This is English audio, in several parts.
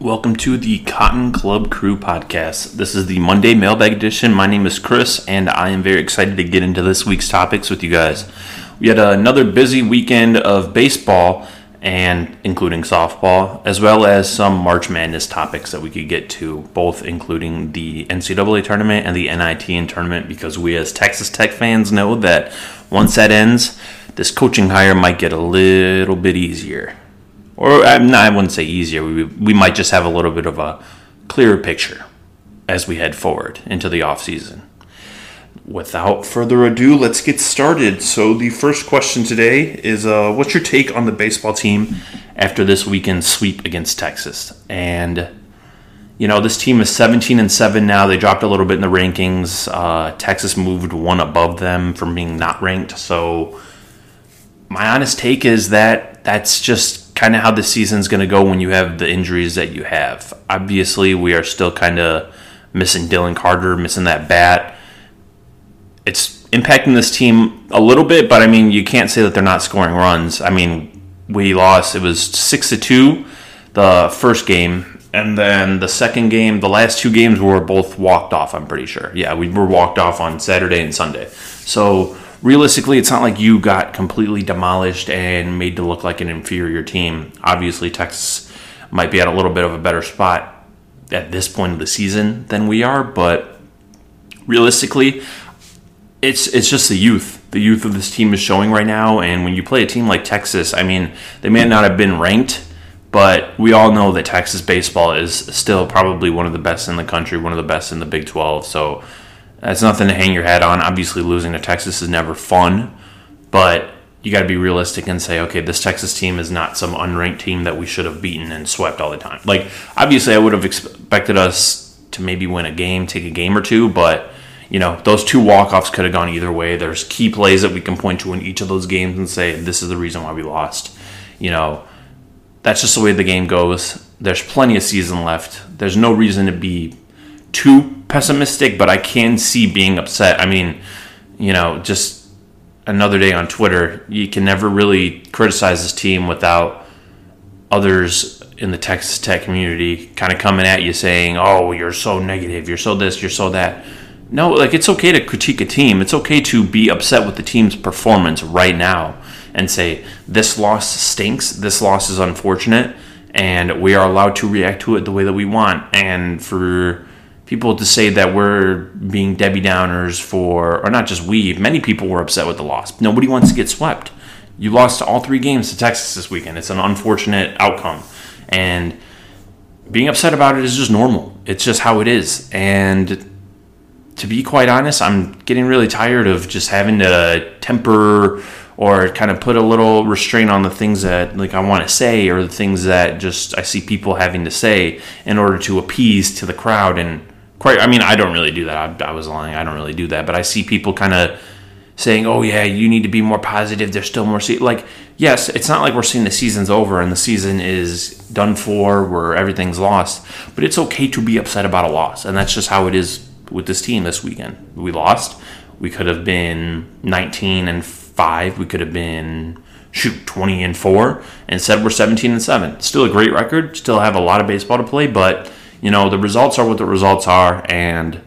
Welcome to the Cotton Club Crew podcast. This is the Monday mailbag edition. My name is Chris, and I am very excited to get into this week's topics with you guys. We had another busy weekend of baseball, and including softball, as well as some March Madness topics that we could get to, both including the NCAA tournament and the NIT tournament, because we as Texas Tech fans know that once that ends, this coaching hire might get a little bit easier or not, I wouldn't say easier. We, we might just have a little bit of a clearer picture as we head forward into the off season. Without further ado, let's get started. So the first question today is, uh, what's your take on the baseball team after this weekend sweep against Texas? And you know, this team is 17 and 7 now. They dropped a little bit in the rankings. Uh, Texas moved one above them from being not ranked. So, my honest take is that that's just kind of how the season's going to go when you have the injuries that you have. Obviously, we are still kind of missing Dylan Carter, missing that bat. It's impacting this team a little bit, but I mean, you can't say that they're not scoring runs. I mean, we lost. It was six to two the first game, and then the second game, the last two games were both walked off. I'm pretty sure. Yeah, we were walked off on Saturday and Sunday. So realistically, it's not like you got completely demolished and made to look like an inferior team. Obviously, Texas might be at a little bit of a better spot at this point of the season than we are, but realistically, it's it's just the youth. The youth of this team is showing right now, and when you play a team like Texas, I mean, they may not have been ranked, but we all know that Texas baseball is still probably one of the best in the country, one of the best in the Big 12. So that's nothing to hang your head on. Obviously, losing to Texas is never fun, but you got to be realistic and say, okay, this Texas team is not some unranked team that we should have beaten and swept all the time. Like, obviously, I would have expected us to maybe win a game, take a game or two, but you know, those two walk-offs could have gone either way. There's key plays that we can point to in each of those games and say this is the reason why we lost. You know, that's just the way the game goes. There's plenty of season left. There's no reason to be too pessimistic, but I can see being upset. I mean, you know, just another day on Twitter, you can never really criticize this team without others in the Texas Tech community kind of coming at you saying, "Oh, you're so negative. You're so this. You're so that." No, like it's okay to critique a team. It's okay to be upset with the team's performance right now and say this loss stinks. This loss is unfortunate, and we are allowed to react to it the way that we want. And for people to say that we're being Debbie Downers for, or not just we, many people were upset with the loss. Nobody wants to get swept. You lost all three games to Texas this weekend. It's an unfortunate outcome. And being upset about it is just normal. It's just how it is. And to be quite honest, I'm getting really tired of just having to temper or kind of put a little restraint on the things that like I want to say or the things that just I see people having to say in order to appease to the crowd and quite. I mean, I don't really do that. I, I was lying. I don't really do that. But I see people kind of saying, "Oh yeah, you need to be more positive. There's still more." Se-. Like, yes, it's not like we're seeing the season's over and the season is done for, where everything's lost. But it's okay to be upset about a loss, and that's just how it is with this team this weekend. We lost. We could have been 19 and five. We could have been shoot 20 and 4 instead we're 17 and 7 still a great record still have a lot of baseball to play but you know, the results are what the results are, and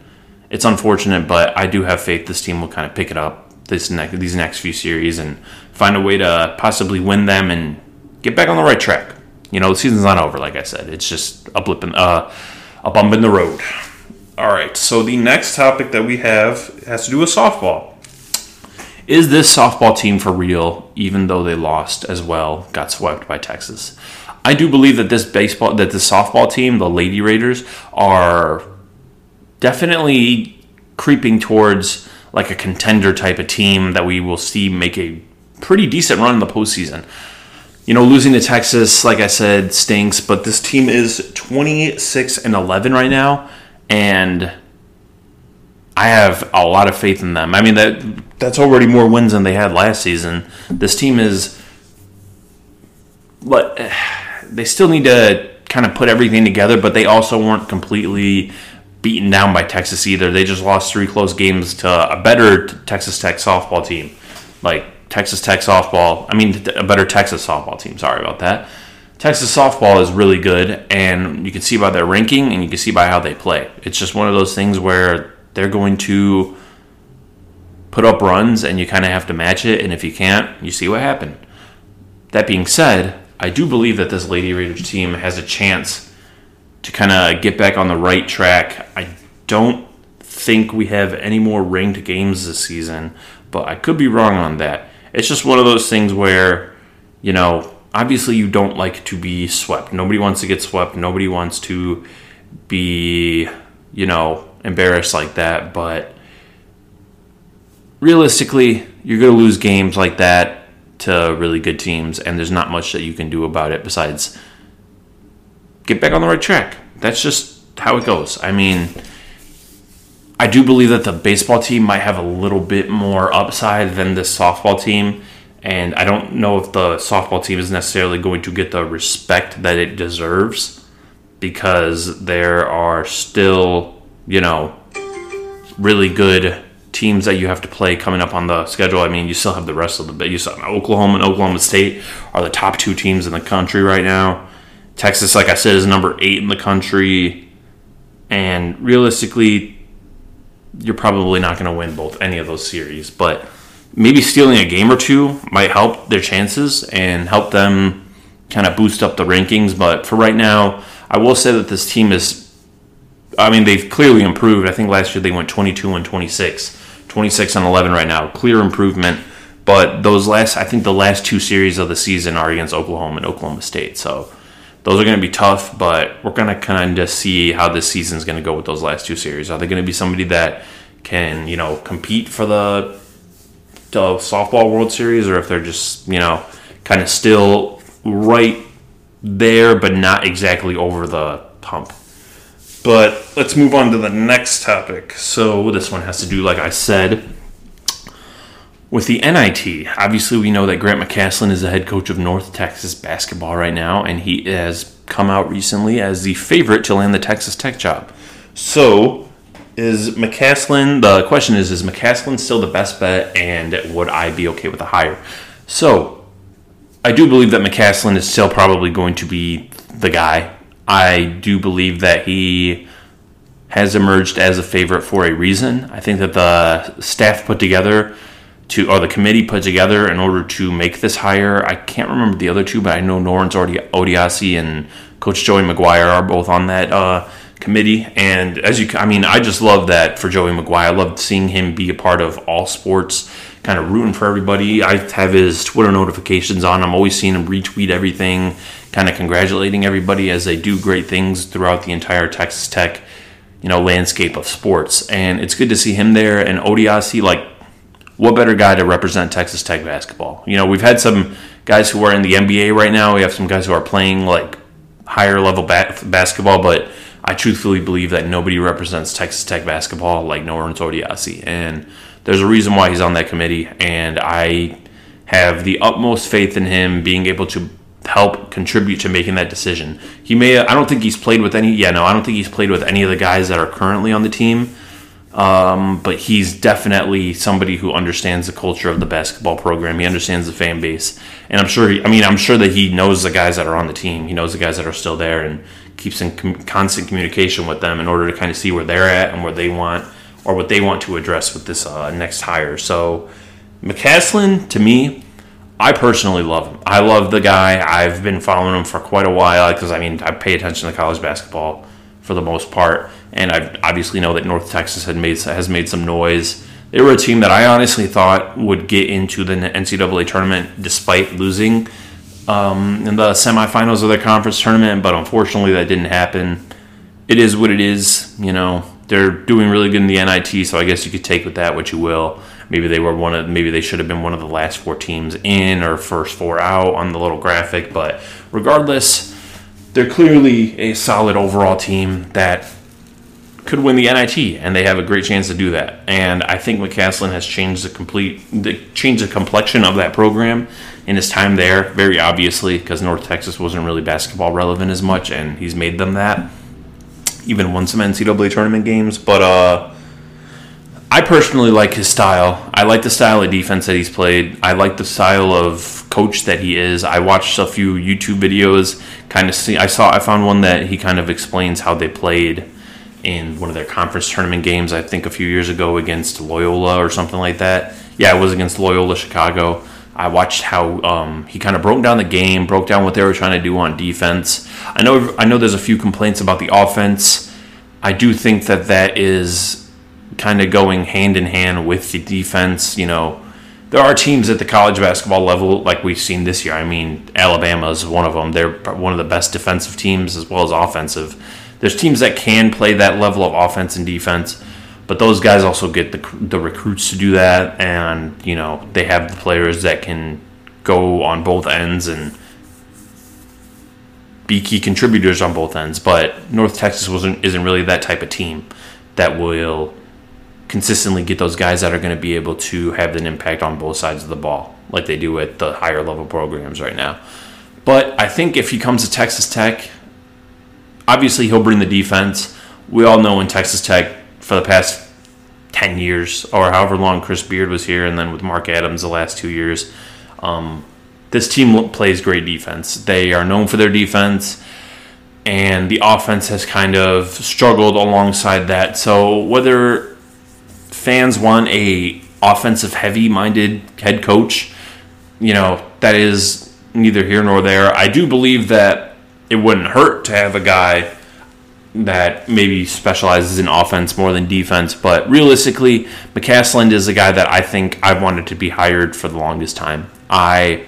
it's unfortunate, but I do have faith this team will kind of pick it up this next these next few series and find a way to possibly win them and get back on the right track. You know, the season's not over, like I said. It's just a blip in, uh, a bump in the road. All right, so the next topic that we have has to do with softball. Is this softball team for real, even though they lost as well, got swept by Texas? I do believe that this baseball, that the softball team, the Lady Raiders, are definitely creeping towards like a contender type of team that we will see make a pretty decent run in the postseason. You know, losing to Texas, like I said, stinks, but this team is 26 and 11 right now, and I have a lot of faith in them. I mean, that that's already more wins than they had last season. This team is, but they still need to kind of put everything together, but they also weren't completely beaten down by Texas either. They just lost three close games to a better Texas Tech softball team. Like Texas Tech softball, I mean, a better Texas softball team. Sorry about that. Texas softball is really good, and you can see by their ranking and you can see by how they play. It's just one of those things where they're going to put up runs and you kind of have to match it, and if you can't, you see what happened. That being said, I do believe that this Lady Raiders team has a chance to kind of get back on the right track. I don't think we have any more ranked games this season, but I could be wrong on that it's just one of those things where, you know, obviously you don't like to be swept. Nobody wants to get swept. Nobody wants to be, you know, embarrassed like that. But realistically, you're going to lose games like that to really good teams, and there's not much that you can do about it besides get back on the right track. That's just how it goes. I mean, I do believe that the baseball team might have a little bit more upside than the softball team. And I don't know if the softball team is necessarily going to get the respect that it deserves because there are still, you know, really good teams that you have to play coming up on the schedule. I mean, you still have the rest of the you saw Oklahoma and Oklahoma State are the top two teams in the country right now. Texas, like I said, is number eight in the country. And realistically, you're probably not going to win both any of those series, but maybe stealing a game or two might help their chances and help them kind of boost up the rankings. But for right now, I will say that this team is. I mean, they've clearly improved. I think last year they went 22 and 26, 26 and 11 right now. Clear improvement. But those last, I think the last two series of the season are against Oklahoma and Oklahoma State. So those are going to be tough, but we're going to kind of see how this season is going to go with those last two series. Are they going to be somebody that can, you know, compete for the, the softball World Series, or if they're just, you know, kind of still right there, but not exactly over the hump? But let's move on to the next topic. So this one has to do, like I said, with the NIT, obviously, we know that Grant McCasland is the head coach of North Texas basketball right now, and he has come out recently as the favorite to land the Texas Tech job. So, is McCasland the question is, is McCasland still the best bet, and would I be okay with a hire? So, I do believe that McCasland is still probably going to be the guy. I do believe that he has emerged as a favorite for a reason. I think that the staff put together to or the committee put together in order to make this hire. I can't remember the other two, but I know Norense Odiase and Coach Joey McGuire are both on that uh, committee. And as you, I mean, I just love that for Joey McGuire. I loved seeing him be a part of all sports, kind of rooting for everybody. I have his Twitter notifications on. I'm always seeing him retweet everything, kind of congratulating everybody as they do great things throughout the entire Texas Tech, you know, landscape of sports. And it's good to see him there. And Odiase, like what better guy to represent Texas Tech basketball? You know, we've had some guys who are in the NBA right now. We have some guys who are playing like higher level ba- basketball, but I truthfully believe that nobody represents Texas Tech basketball like Norense Odiase. And there's a reason why he's on that committee, and I have the utmost faith in him being able to help contribute to making that decision. He may I don't think he's played with any yeah, no, I don't think he's played with any of the guys that are currently on the team. Um, but he's definitely somebody who understands the culture of the basketball program. He understands the fan base, and I'm sure. He, I mean, I'm sure that he knows the guys that are on the team. He knows the guys that are still there, and keeps in com- constant communication with them in order to kind of see where they're at and where they want or what they want to address with this uh, next hire. So, McCasland, to me, I personally love him. I love the guy. I've been following him for quite a while because I mean I pay attention to college basketball for the most part and I obviously know that North Texas had made has made some noise. They were a team that I honestly thought would get into the NCAA tournament despite losing um, in the semifinals of the conference tournament, but unfortunately that didn't happen. It is what it is, you know. They're doing really good in the NIT, so I guess you could take with that what you will. maybe they were one of maybe they should have been one of the last four teams in or first four out on the little graphic. But regardless, they're clearly a solid overall team that could win the NIT, and they have a great chance to do that. And I think McCasland has changed the complete, the, changed the complexion of that program in his time there, very obviously, because North Texas wasn't really basketball relevant as much, and he's made them that. Even won some NCAA tournament games, but uh, I personally like his style. I like the style of defense that he's played. I like the style of coach that he is. I watched a few YouTube videos, kind of see. I saw. I found one that he kind of explains how they played in one of their conference tournament games. I think a few years ago against Loyola or something like that. Yeah, it was against Loyola Chicago I watched how um, he kind of broke down the game, broke down what they were trying to do on defense. I know I know there's a few complaints about the offense. I do think that that is kind of going hand in hand with the defense. You know, there are teams at the college basketball level like we've seen this year. I mean, Alabama is one of them. They're one of the best defensive teams as well as offensive. There's teams that can play that level of offense and defense but those guys also get the, the recruits to do that, and you know they have the players that can go on both ends and be key contributors on both ends. But North Texas wasn't isn't really that type of team that will consistently get those guys that are going to be able to have an impact on both sides of the ball, like they do at the higher level programs right now. But I think if he comes to Texas Tech, obviously he'll bring the defense. We all know in Texas Tech for the past 10 years or however long Chris Beard was here, and then with Mark Adams the last two years. Um, this team plays great defense. They are known for their defense, and the offense has kind of struggled alongside that. So whether fans want a offensive heavy minded head coach, you know, that is neither here nor there. I do believe that it wouldn't hurt to have a guy that maybe specializes in offense more than defense. But realistically, McCasland is a guy that I think I've wanted to be hired for the longest time. I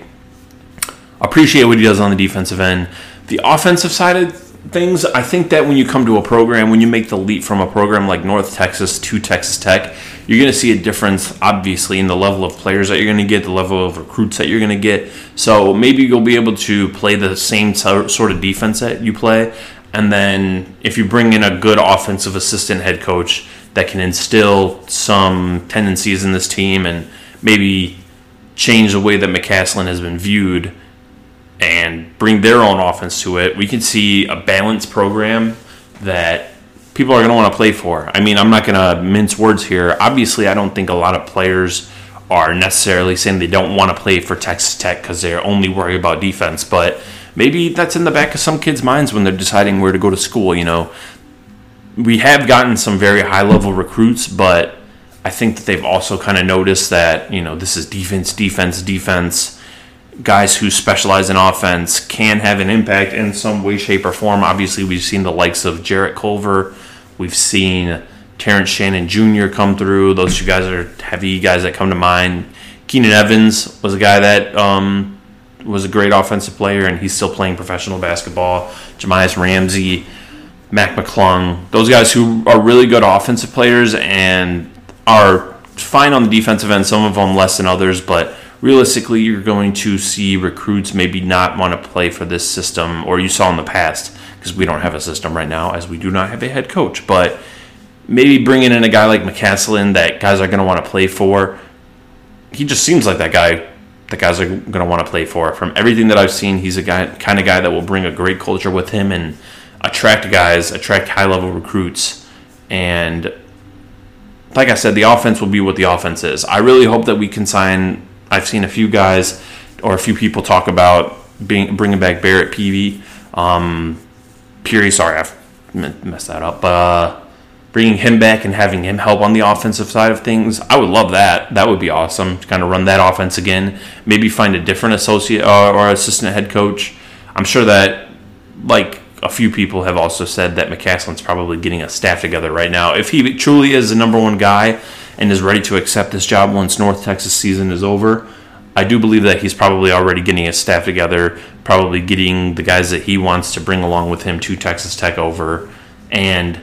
appreciate what he does on the defensive end. The offensive side of things, I think that when you come to a program, when you make the leap from a program like North Texas to Texas Tech, you're going to see a difference, obviously, in the level of players that you're going to get, the level of recruits that you're going to get. So maybe you'll be able to play the same sort of defense that you play, and then if you bring in a good offensive assistant head coach that can instill some tendencies in this team and maybe change the way that McCasland has been viewed and bring their own offense to it, we can see a balanced program that people are going to want to play for. I mean, I'm not going to mince words here. Obviously, I don't think a lot of players are necessarily saying they don't want to play for Texas Tech because they're only worried about defense, but maybe that's in the back of some kids' minds when they're deciding where to go to school. You know, we have gotten some very high level recruits, but I think that they've also kind of noticed that you know this is defense, defense, defense. Guys who specialize in offense can have an impact in some way, shape, or form. Obviously, we've seen the likes of Jarrett Culver. We've seen Terrence Shannon Jr. come through. Those two guys are heavy guys that come to mind. Keenan Evans was a guy that um, was a great offensive player, and he's still playing professional basketball. Jahmi'us Ramsey, Mac McClung, those guys who are really good offensive players and are fine on the defensive end, some of them less than others, but realistically, you're going to see recruits maybe not want to play for this system, or you saw in the past, because we don't have a system right now, as we do not have a head coach, but maybe bringing in a guy like McCasland that guys are going to want to play for. He just seems like that guy the guys are going to want to play for. From everything that I've seen, he's a guy, kind of guy that will bring a great culture with him and attract guys, attract high level recruits. And like I said, the offense will be what the offense is. I really hope that we can sign. I've seen a few guys or a few people talk about being bringing back Barrett Peavy. Um, Peery, sorry, I messed that up. Uh, bringing him back and having him help on the offensive side of things, I would love that. That would be awesome to kind of run that offense again. Maybe find a different associate uh, or assistant head coach. I'm sure that, like a few people have also said, that McCasland's probably getting a staff together right now. If he truly is the number one guy and is ready to accept this job once North Texas season is over, I do believe that he's probably already getting his staff together, probably getting the guys that he wants to bring along with him to Texas Tech over, and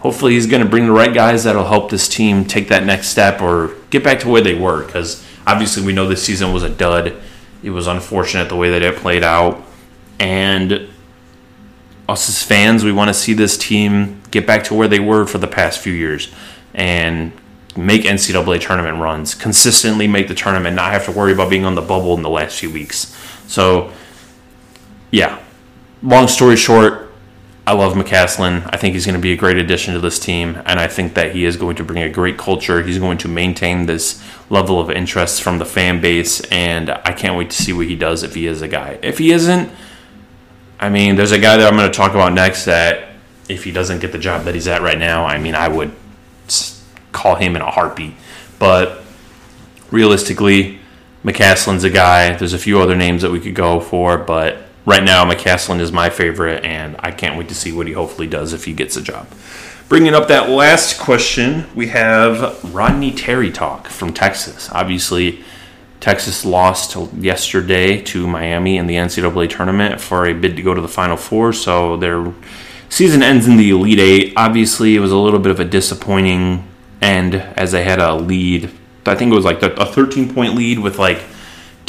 hopefully he's going to bring the right guys that'll help this team take that next step or get back to where they were. Because obviously we know this season was a dud. It was unfortunate the way that it played out, and us as fans, we want to see this team get back to where they were for the past few years and make NCAA tournament runs, consistently make the tournament, not have to worry about being on the bubble in the last few weeks. So, yeah, long story short, I love McCasland. I think he's going to be a great addition to this team, and I think that he is going to bring a great culture. He's going to maintain this level of interest from the fan base, and I can't wait to see what he does if he is a guy. If he isn't, I mean, there's a guy that I'm going to talk about next that if he doesn't get the job that he's at right now, I mean, I would call him in a heartbeat. But realistically, McCasland's a guy. There's a few other names that we could go for, but right now, McCasland is my favorite, and I can't wait to see what he hopefully does if he gets a job. Bringing up that last question, we have Rodney Terry talk from Texas. Obviously, Texas lost yesterday to Miami in the NCAA tournament for a bid to go to the Final Four, so their season ends in the Elite Eight. Obviously, it was a little bit of a disappointing end as they had a lead. I think it was like a 13 point lead with like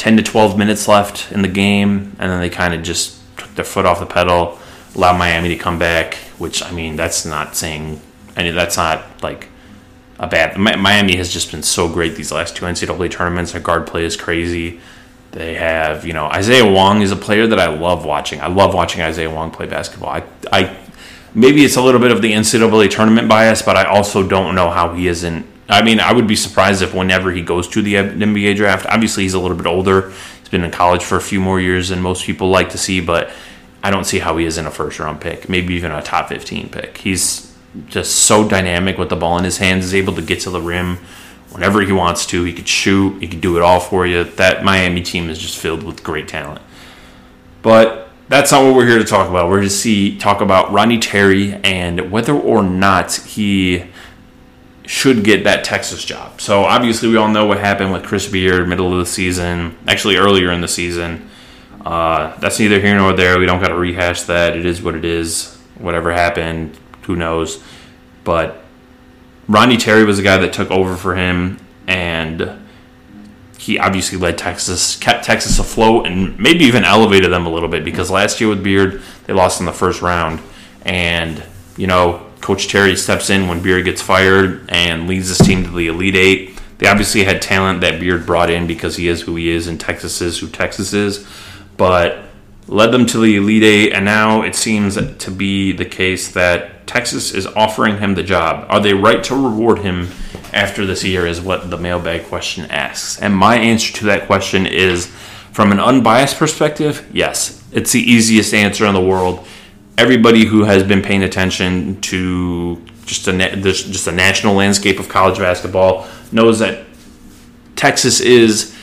10 to 12 minutes left in the game, and then they kind of just took their foot off the pedal, allowed Miami to come back. Which I mean, that's not saying any. That's not like a bad. Miami has just been so great these last two NCAA tournaments. Their guard play is crazy. They have, you know, Isaiah Wong is a player that I love watching. I love watching Isaiah Wong play basketball. I, I maybe it's a little bit of the NCAA tournament bias, but I also don't know how he isn't. I mean, I would be surprised if whenever he goes to the NBA draft, obviously he's a little bit older. He's been in college for a few more years than most people like to see, but I don't see how he isn't a first round pick, maybe even a top 15 pick. He's just so dynamic with the ball in his hands. Is able to get to the rim whenever he wants to. He could shoot. He could do it all for you. That Miami team is just filled with great talent. But that's not what we're here to talk about. We're to see talk about Ronnie Terry and whether or not he should get that Texas job. So obviously we all know what happened with Chris Beard middle of the season, actually earlier in the season. Uh, that's neither here nor there. We don't got to rehash that. It is what it is. Whatever happened, who knows? But Rodney Terry was the guy that took over for him, and he obviously led Texas, kept Texas afloat, and maybe even elevated them a little bit because last year with Beard, they lost in the first round. And, you know, Coach Terry steps in when Beard gets fired and leads this team to the Elite Eight. They obviously had talent that Beard brought in because he is who he is, and Texas is who Texas is. But led them to the Elite Eight, and now it seems to be the case that Texas is offering him the job. Are they right to reward him after this year? Is what the mailbag question asks. And my answer to that question is from an unbiased perspective, yes. It's the easiest answer in the world. Everybody who has been paying attention to just a just a national landscape of college basketball knows that Texas is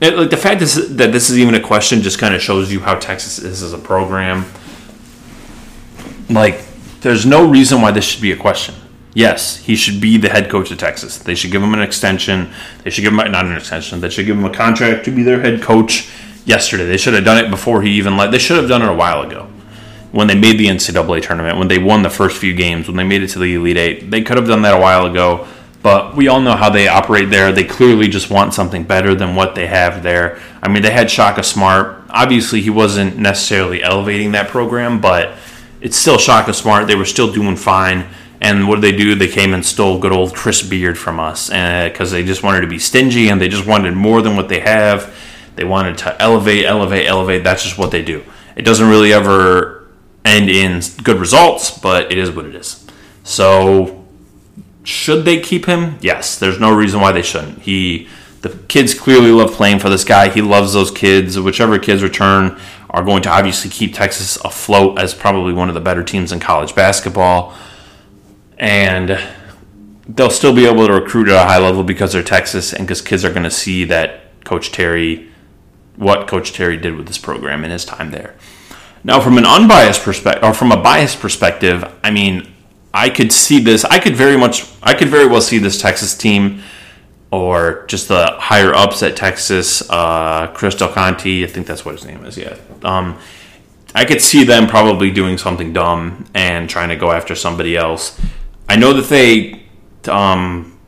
it, like the fact is that this is even a question just kind of shows you how Texas is as a program. Like, there's no reason why this should be a question. Yes, he should be the head coach of Texas. They should give him an extension. They should give him not an extension. They should give him a contract to be their head coach yesterday. They should have done it before he even let. They should have done it a while ago when they made the NCAA tournament, when they won the first few games, when they made it to the Elite Eight. They could have done that a while ago but we all know how they operate there. They clearly just want something better than what they have there. I mean, they had Shaka Smart. Obviously, he wasn't necessarily elevating that program, but it's still Shaka Smart. They were still doing fine. And what did they do? They came and stole good old Chris Beard from us because uh, they just wanted to be stingy and they just wanted more than what they have. They wanted to elevate, elevate, elevate. That's just what they do. It doesn't really ever end in good results, but it is what it is. So should they keep him? Yes. There's no reason why they shouldn't. He the kids clearly love playing for this guy. He loves those kids. Whichever kids return are going to obviously keep Texas afloat as probably one of the better teams in college basketball. And they'll still be able to recruit at a high level because they're Texas and because kids are going to see that Coach Terry, what Coach Terry did with this program in his time there. Now, from an unbiased perspective, or from a biased perspective, I mean, I could see this. I could very much. I could very well see this Texas team, or just the higher ups at Texas. Uh, Chris Del Conte, I think that's what his name is. Yeah. Um, I could see them probably doing something dumb and trying to go after somebody else I know that they um,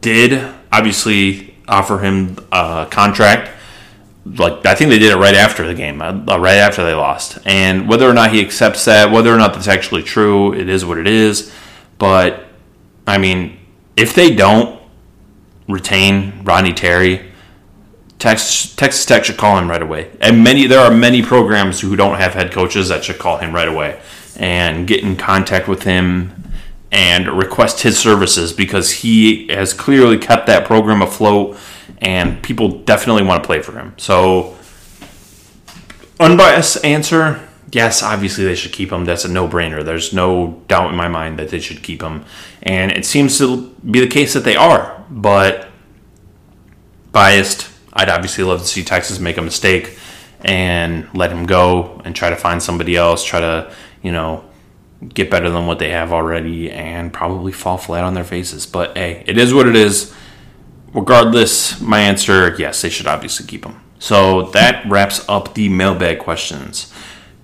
did obviously offer him a contract. Like I think they did it right after the game, uh, right after they lost. And whether or not he accepts that, whether or not that's actually true, it is what it is. But I mean, if they don't retain Ronnie Terry, Texas, Texas Tech should call him right away. And many there are many programs who don't have head coaches that should call him right away and get in contact with him and request his services because he has clearly kept that program afloat and people definitely want to play for him. So unbiased answer, yes, obviously they should keep him. That's a no-brainer. There's no doubt in my mind that they should keep him. And it seems to be the case that they are, but biased I'd obviously love to see Texas make a mistake and let him go and try to find somebody else, try to, you know, get better than what they have already and probably fall flat on their faces. But hey, it is what it is. Regardless, my answer yes, they should obviously keep him. So that wraps up the mailbag questions.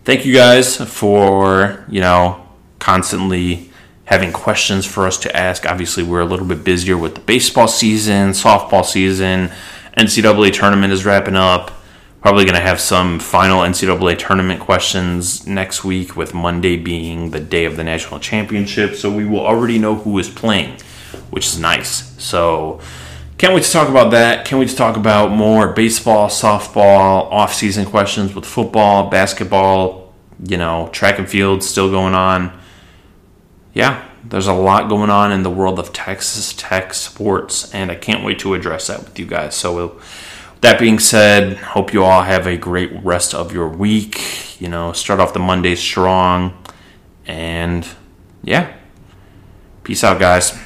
Thank you guys for, you know, constantly having questions for us to ask. Obviously, we're a little bit busier with the baseball season, softball season NCAA tournament is wrapping up. Probably going to have some final NCAA tournament questions next week, with Monday being the day of the national championship. So we will already know who is playing, which is nice. So can't wait to talk about that. Can't wait to talk about more baseball, softball, off-season questions with football, basketball, you know, track and field still going on. Yeah, there's a lot going on in the world of Texas Tech sports, and I can't wait to address that with you guys. So, that being said, hope you all have a great rest of your week. You know, start off the Monday strong, and yeah, peace out, guys.